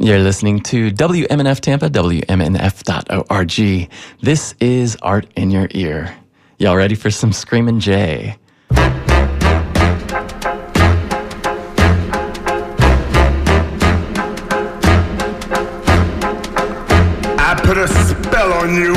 You're listening to WMNF Tampa, WMNF.org. This is Art in Your Ear. Y'all ready for some Screamin' Jay? I put a spell on you.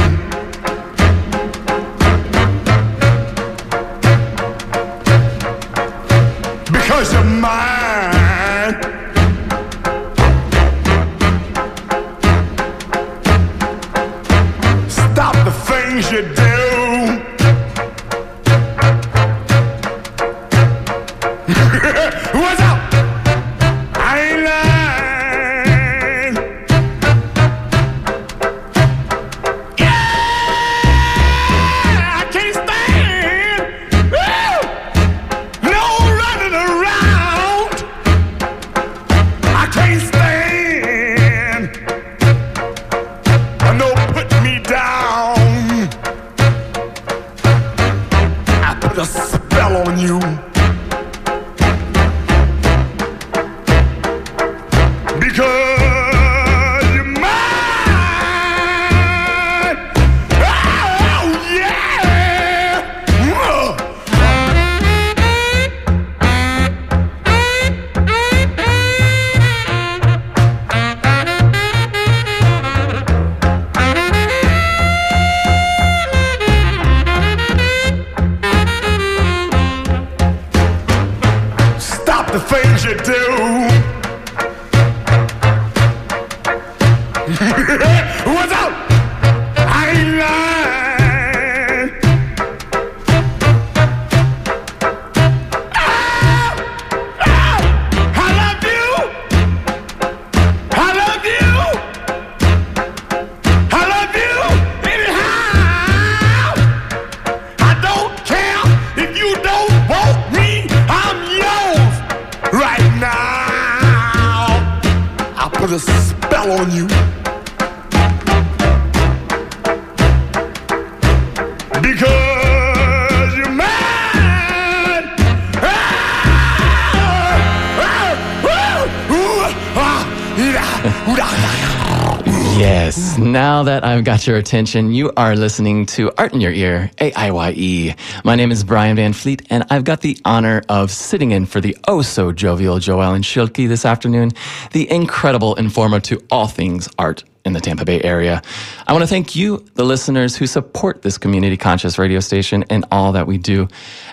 Your attention, you are listening to Art in Your Ear, AIYE. My name is Brian Van Fleet, and I've got the honor of sitting in for the oh so jovial Joellen Schilke this afternoon, the incredible informer to all things art in the Tampa Bay area. I want to thank you, the listeners who support this community conscious radio station and all that we do.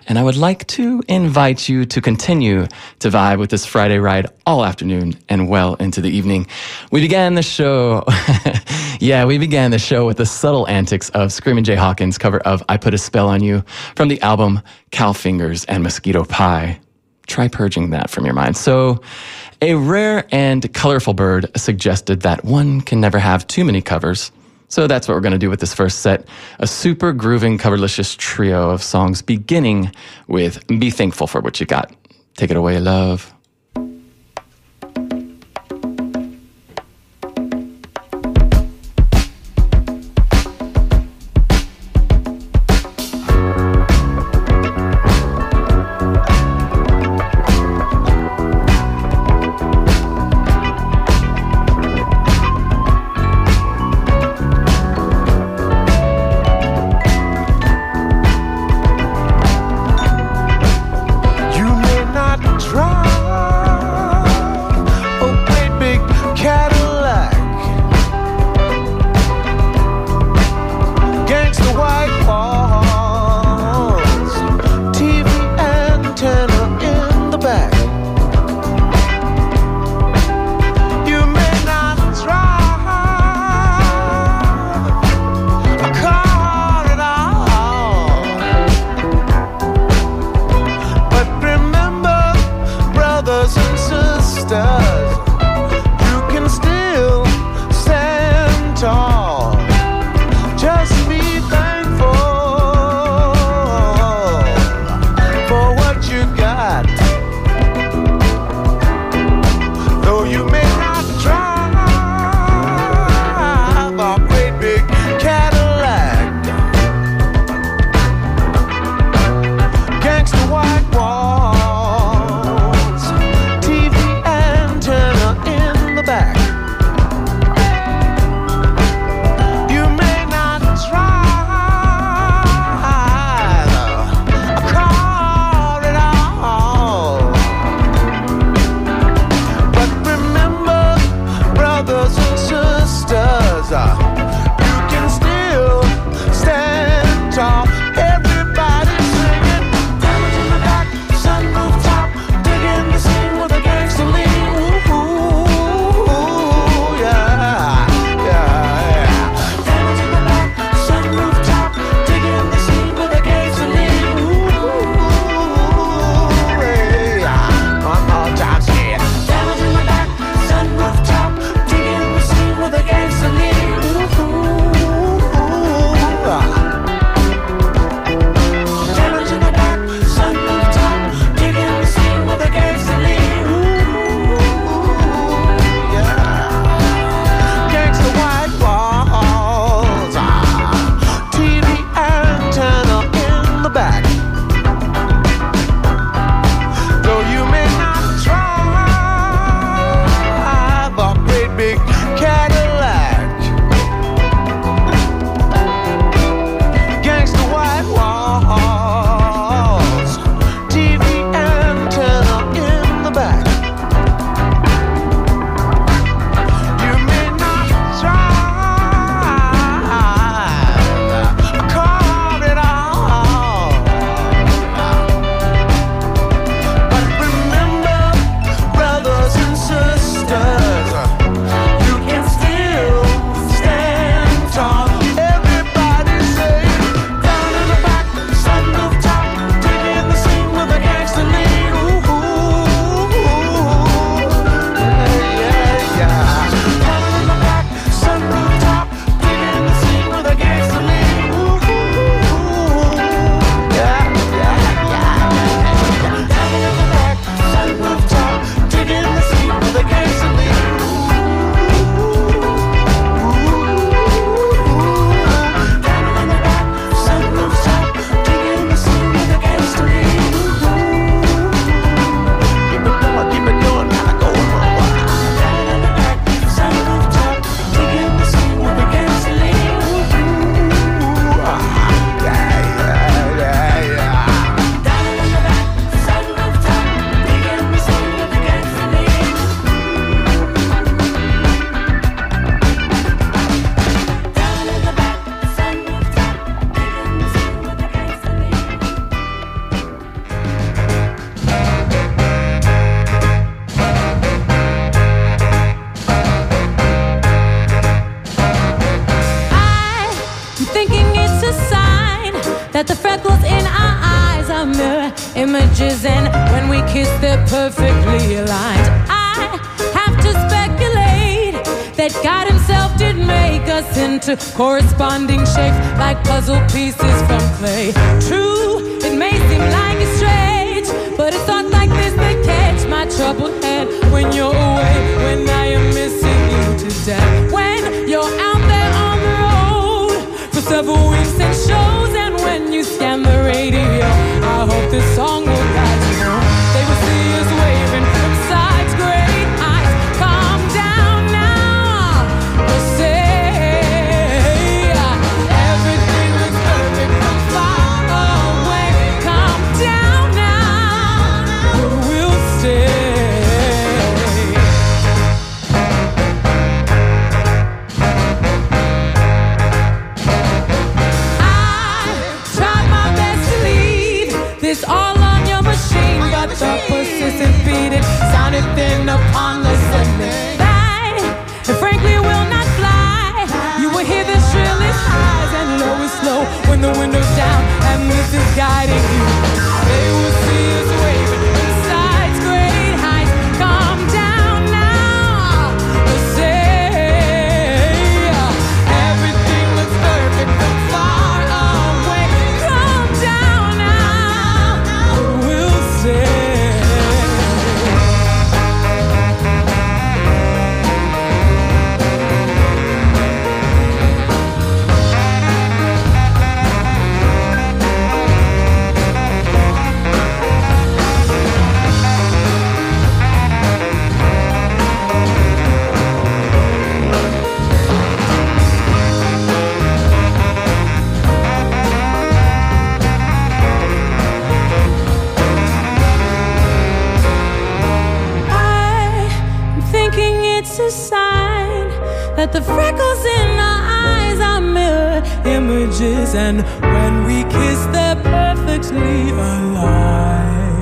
And I would like to invite you to continue to vibe with this Friday ride all afternoon and well into the evening. We began the show, yeah, we began the show with the subtle antics of Screamin' Jay Hawkins' cover of I Put a Spell on You from the album Cow Fingers and Mosquito Pie try purging that from your mind. So, a rare and colorful bird suggested that one can never have too many covers. So that's what we're going to do with this first set a super grooving, coverlicious trio of songs beginning with Be Thankful for What You Got. Take it away, love. Corresponding shapes like puzzle pieces from clay. True, it may seem like it's strange, but it's thoughts like this that catch my troubled head when you're away, when I am missing you to death. When you're out there on the road for several weeks and shows, and when you scan the radio, I hope this song that the freckles in our eyes are mirror images, and when we kiss, they're perfectly alive.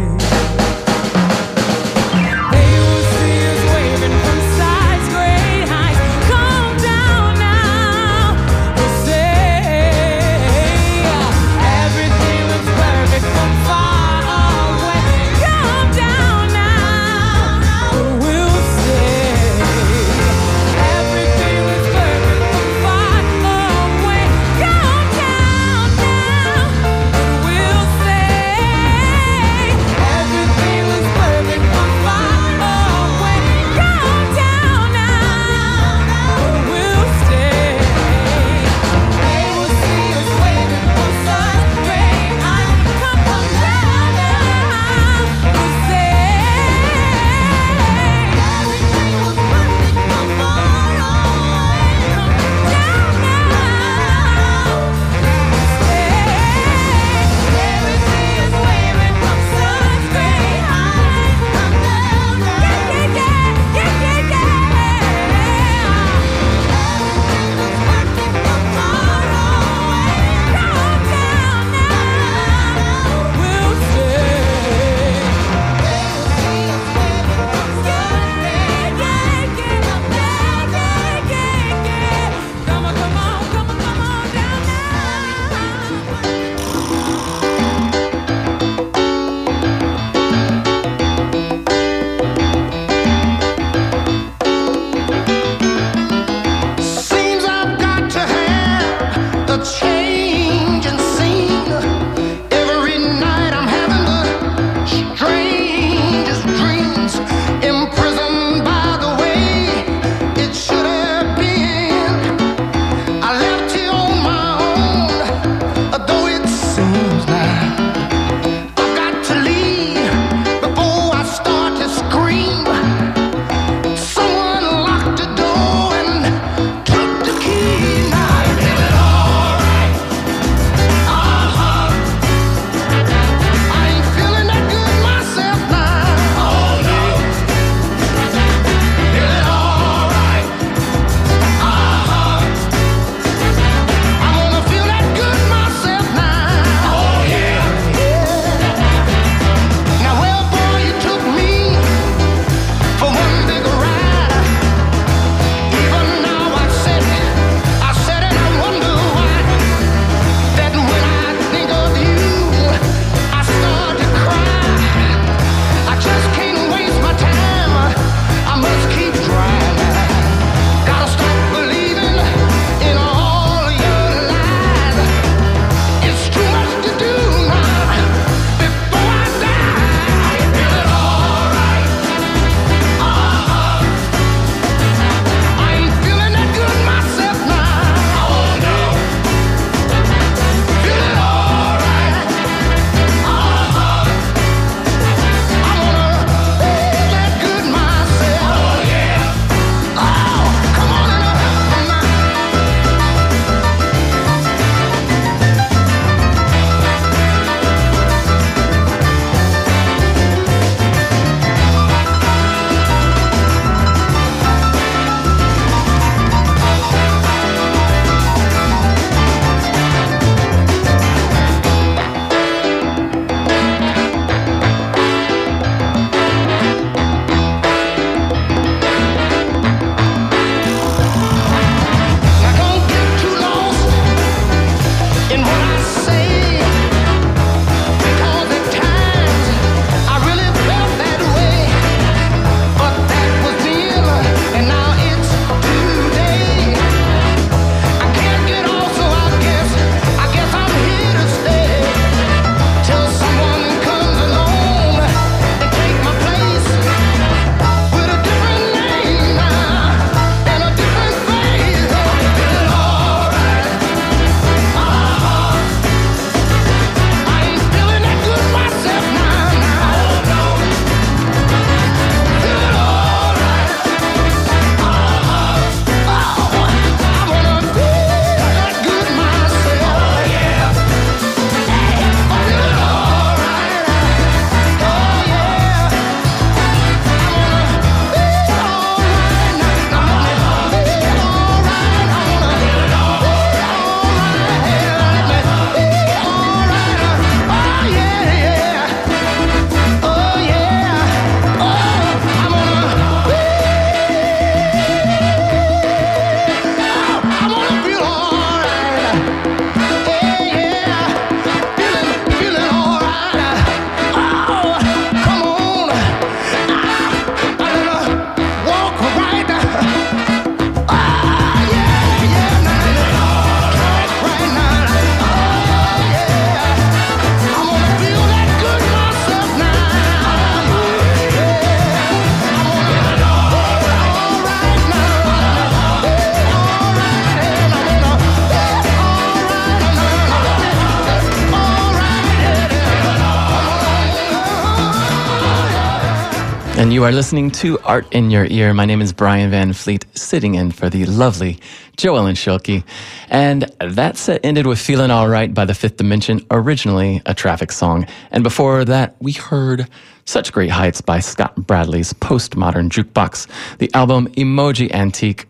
Are listening to Art in Your Ear. My name is Brian Van Fleet, sitting in for the lovely Jo Ellen Schilke. And that set ended with Feeling Alright by the Fifth Dimension, originally a traffic song. And before that, we heard Such Great Heights by Scott Bradley's Postmodern Jukebox, the album Emoji Antique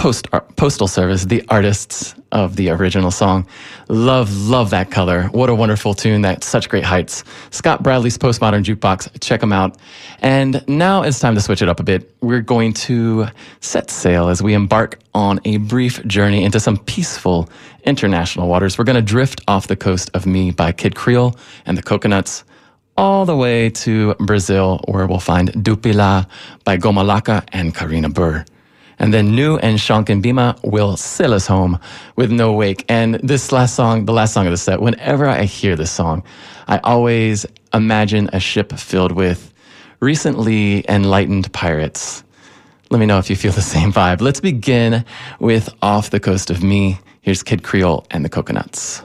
Post, uh, Postal Service, the artists of the original song. Love, love that color. What a wonderful tune. That such great heights. Scott Bradley's Postmodern Jukebox. Check them out. And now it's time to switch it up a bit. We're going to set sail as we embark on a brief journey into some peaceful international waters. We're going to drift off the coast of Me by Kid Creole and the Coconuts all the way to Brazil, where we'll find Dupila by Gomalaka and Karina Buhr. And then New and Shankin Bima will sail us home with No Wake. And this last song, the last song of the set, whenever I hear this song, I always imagine a ship filled with recently enlightened pirates. Let me know if you feel the same vibe. Let's begin with Off the Coast of Me. Here's Kid Creole and the Coconuts.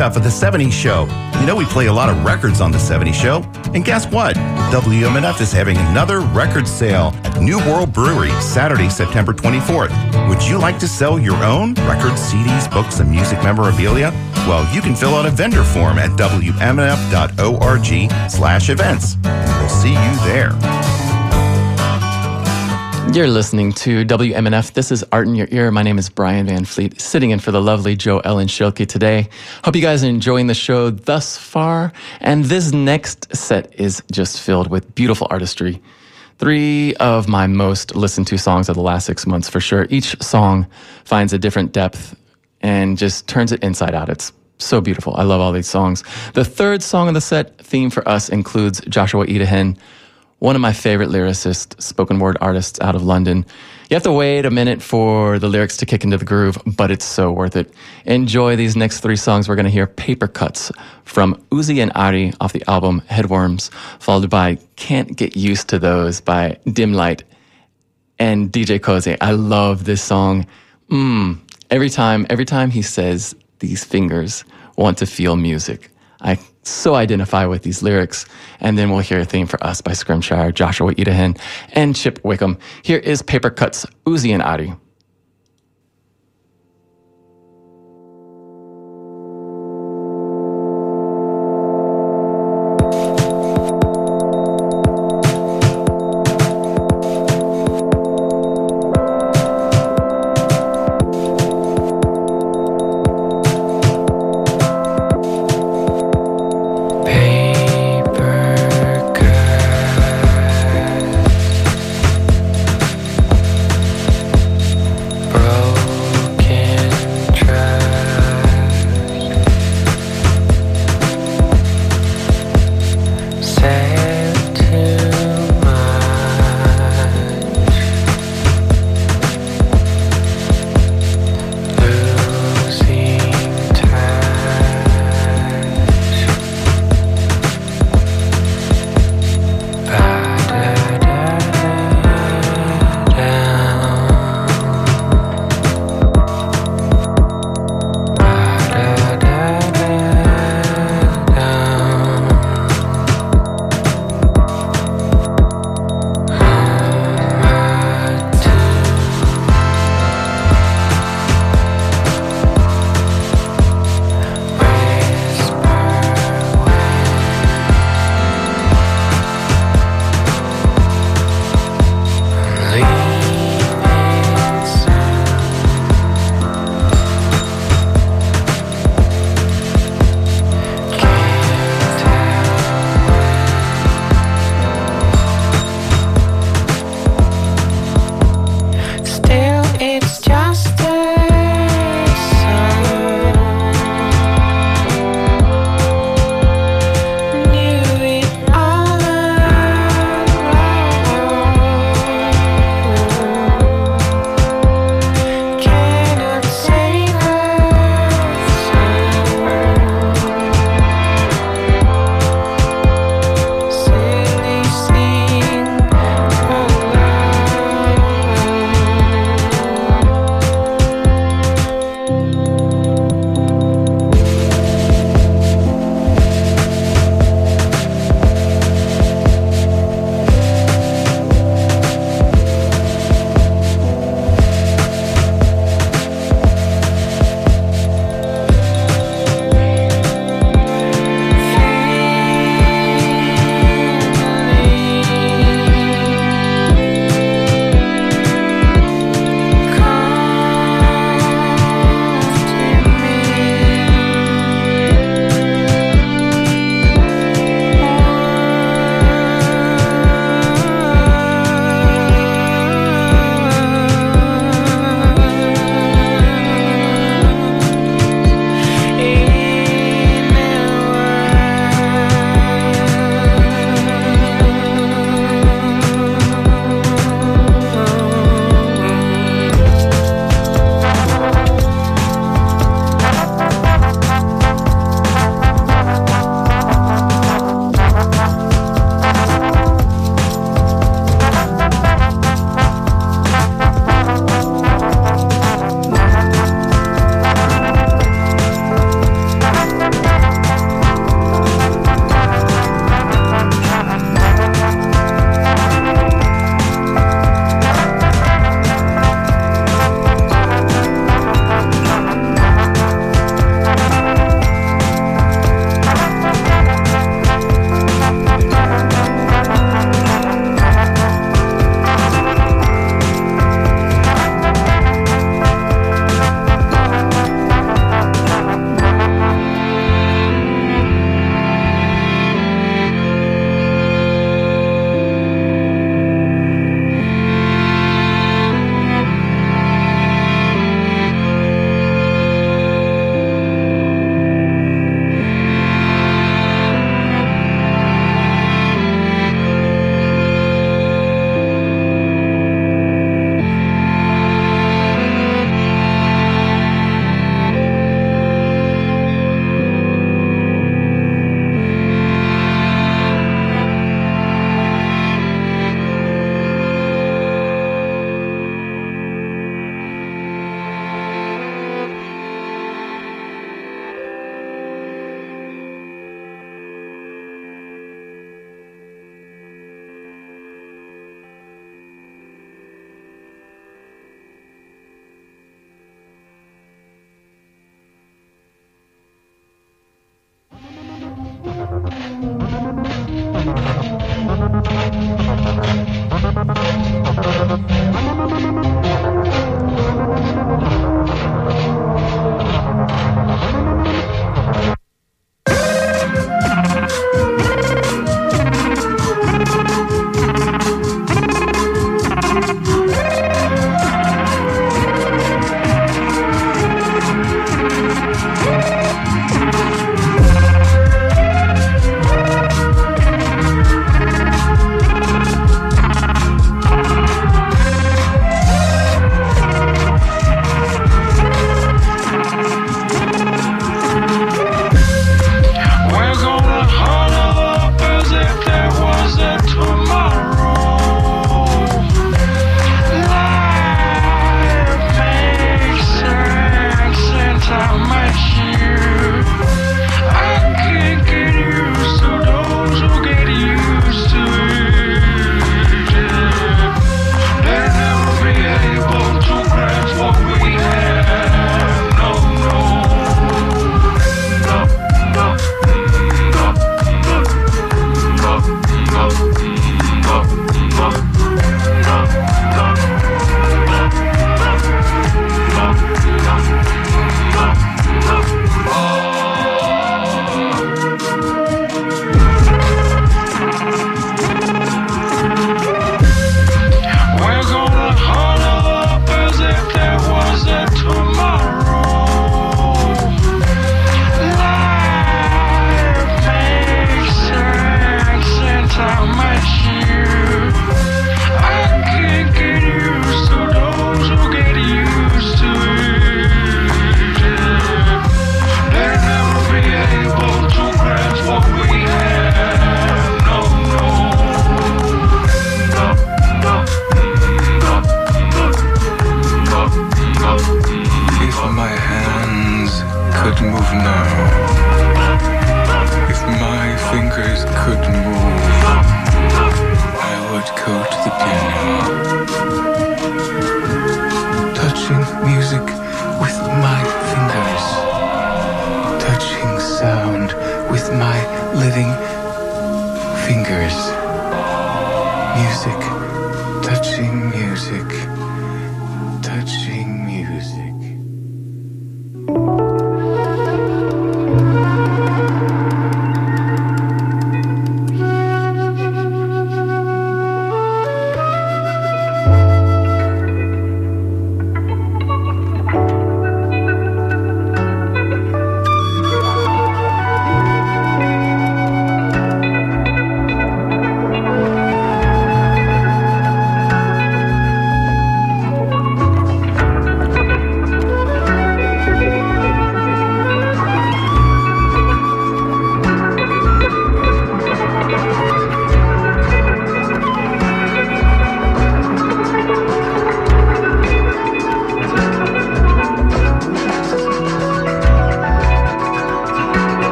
K-Top of The 70s Show. You know we play a lot of records on The 70s Show. And guess what? WMNF is having another record sale at New World Brewery Saturday, September 24th. Would you like to sell your own records, CDs, books, and music memorabilia? Well, you can fill out a vendor form at WMNF.org slash events. And we'll see you there. You're listening to WMNF. This is Art in Your Ear. My name is Brian Van Fleet, sitting in for the lovely Joe Ellen Schilke today. Hope you guys are enjoying the show thus far. And this next set is just filled with beautiful artistry. Three of my most listened to songs of the last six months for sure. Each song finds a different depth and just turns it inside out. It's so beautiful. I love all these songs. The third song of the set theme for us includes Joshua Idehen one of my favorite lyricists, spoken word artists out of London. You have to wait a minute for the lyrics to kick into the groove, but it's so worth it. Enjoy these next three songs. We're going to hear Paper Cuts from Uzi and Ari off the album Headworms, followed by Can't Get Used to Those by Dim Light and DJ Cozy. I love this song. Mm, every time, every time he says these fingers want to feel music. I so identify with these lyrics. And then we'll hear a theme for us by Scrimshire, Joshua Idehen, and Chip Wickham. Here is Paper Cuts, Uzi and Ari.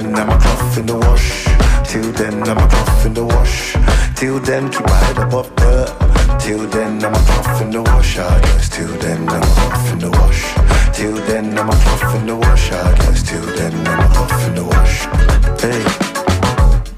Then I'm a cloth in the wash. Till then I'm a cloth in the wash. Till then keep my head above the. Till then I'm a cloth in the wash. I guess. Till then I'm a cloth in the wash. Till then I'm a cloth in the wash. I guess. Till then I'm a cloth in the wash. Hey.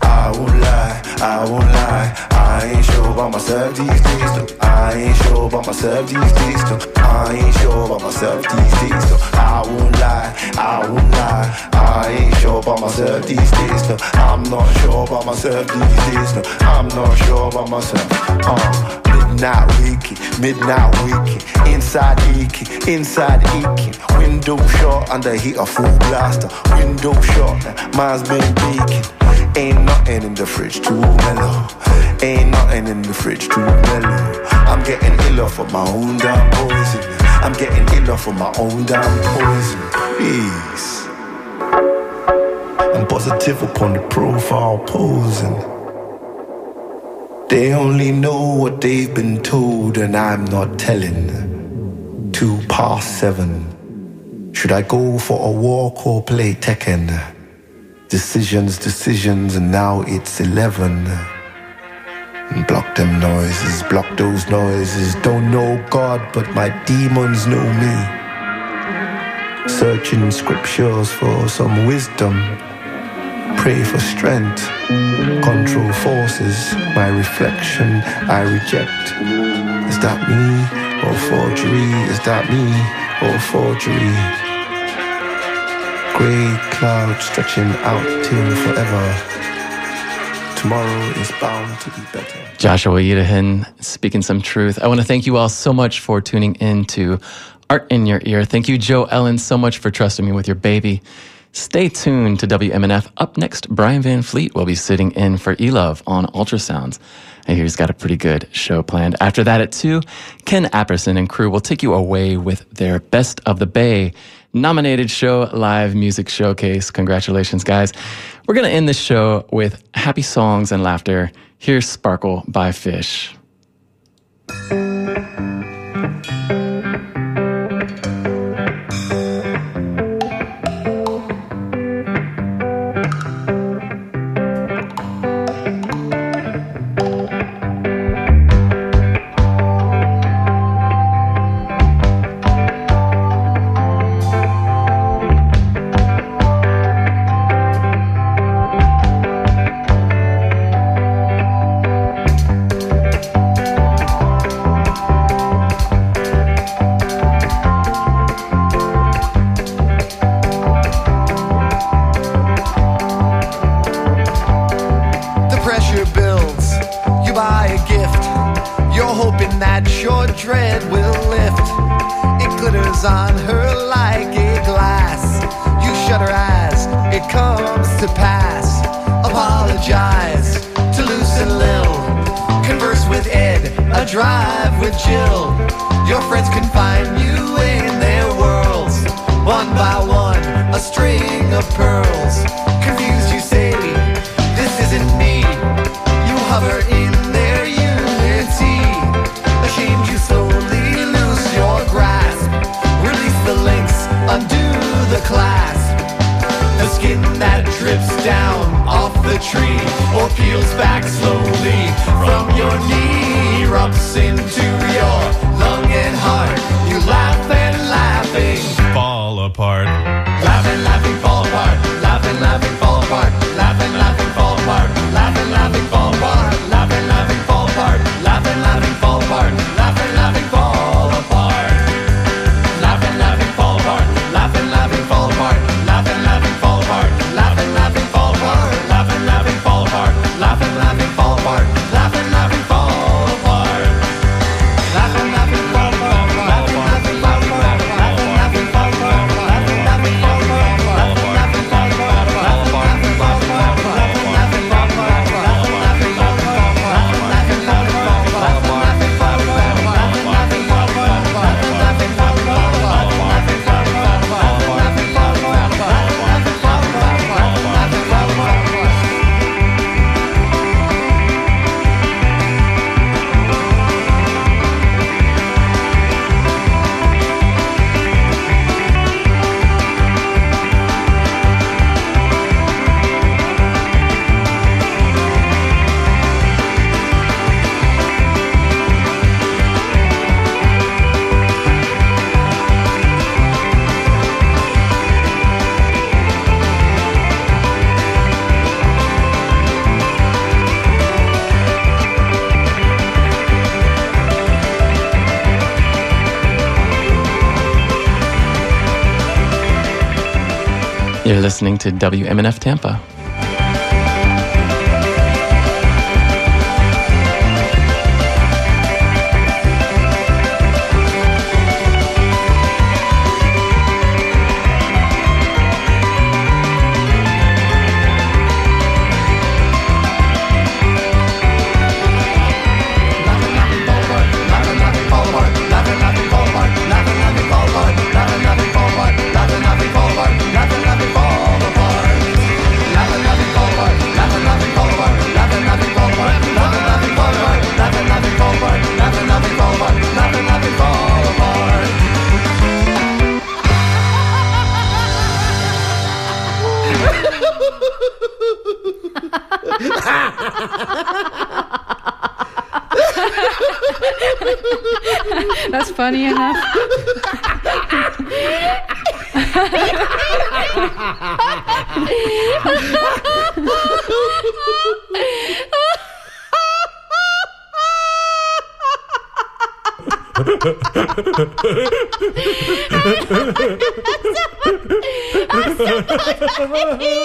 I won't lie, I won't lie. I ain't sure about myself these days. I ain't sure about myself these days. I ain't sure about myself these days. I won't lie, I won't lie. I ain't sure about myself these days. I'm not sure about myself these days. I'm not sure about myself. Uh, midnight waking, midnight waking, inside aching, inside aching. Window shut under heater full blaster. Window shut, mine's been baking. Ain't nothing in the fridge too mellow. Ain't nothing in the fridge too mellow. I'm getting iller for my own damn poison. I'm getting iller for my own damn poison. Please. I'm positive upon the profile posing. They only know what they've been told, and I'm not telling. Two past seven. Should I go for a walk or play Tekken? Decisions, decisions, and now it's 11. And block them noises, block those noises. Don't know God, but my demons know me. Searching scriptures for some wisdom. Pray for strength, control forces. My reflection I reject. Is that me or forgery? Is that me or forgery? Grey cloud stretching out till forever. Tomorrow is bound to be better. Joshua Idehen speaking some truth. I want to thank you all so much for tuning in to Art in Your Ear. Thank you, Joe Ellen, so much for trusting me with your baby. Stay tuned to WMNF. Up next, Brian Van Fleet will be sitting in for Elove on Ultrasounds. I hear he's got a pretty good show planned. After that, at 2, Ken Apperson and crew will take you away with their Best of the Bay nominated show live music showcase. Congratulations, guys. We're going to end this show with happy songs and laughter. Here's Sparkle by Phish. String listening to WMNF Tampa. Brotherhood.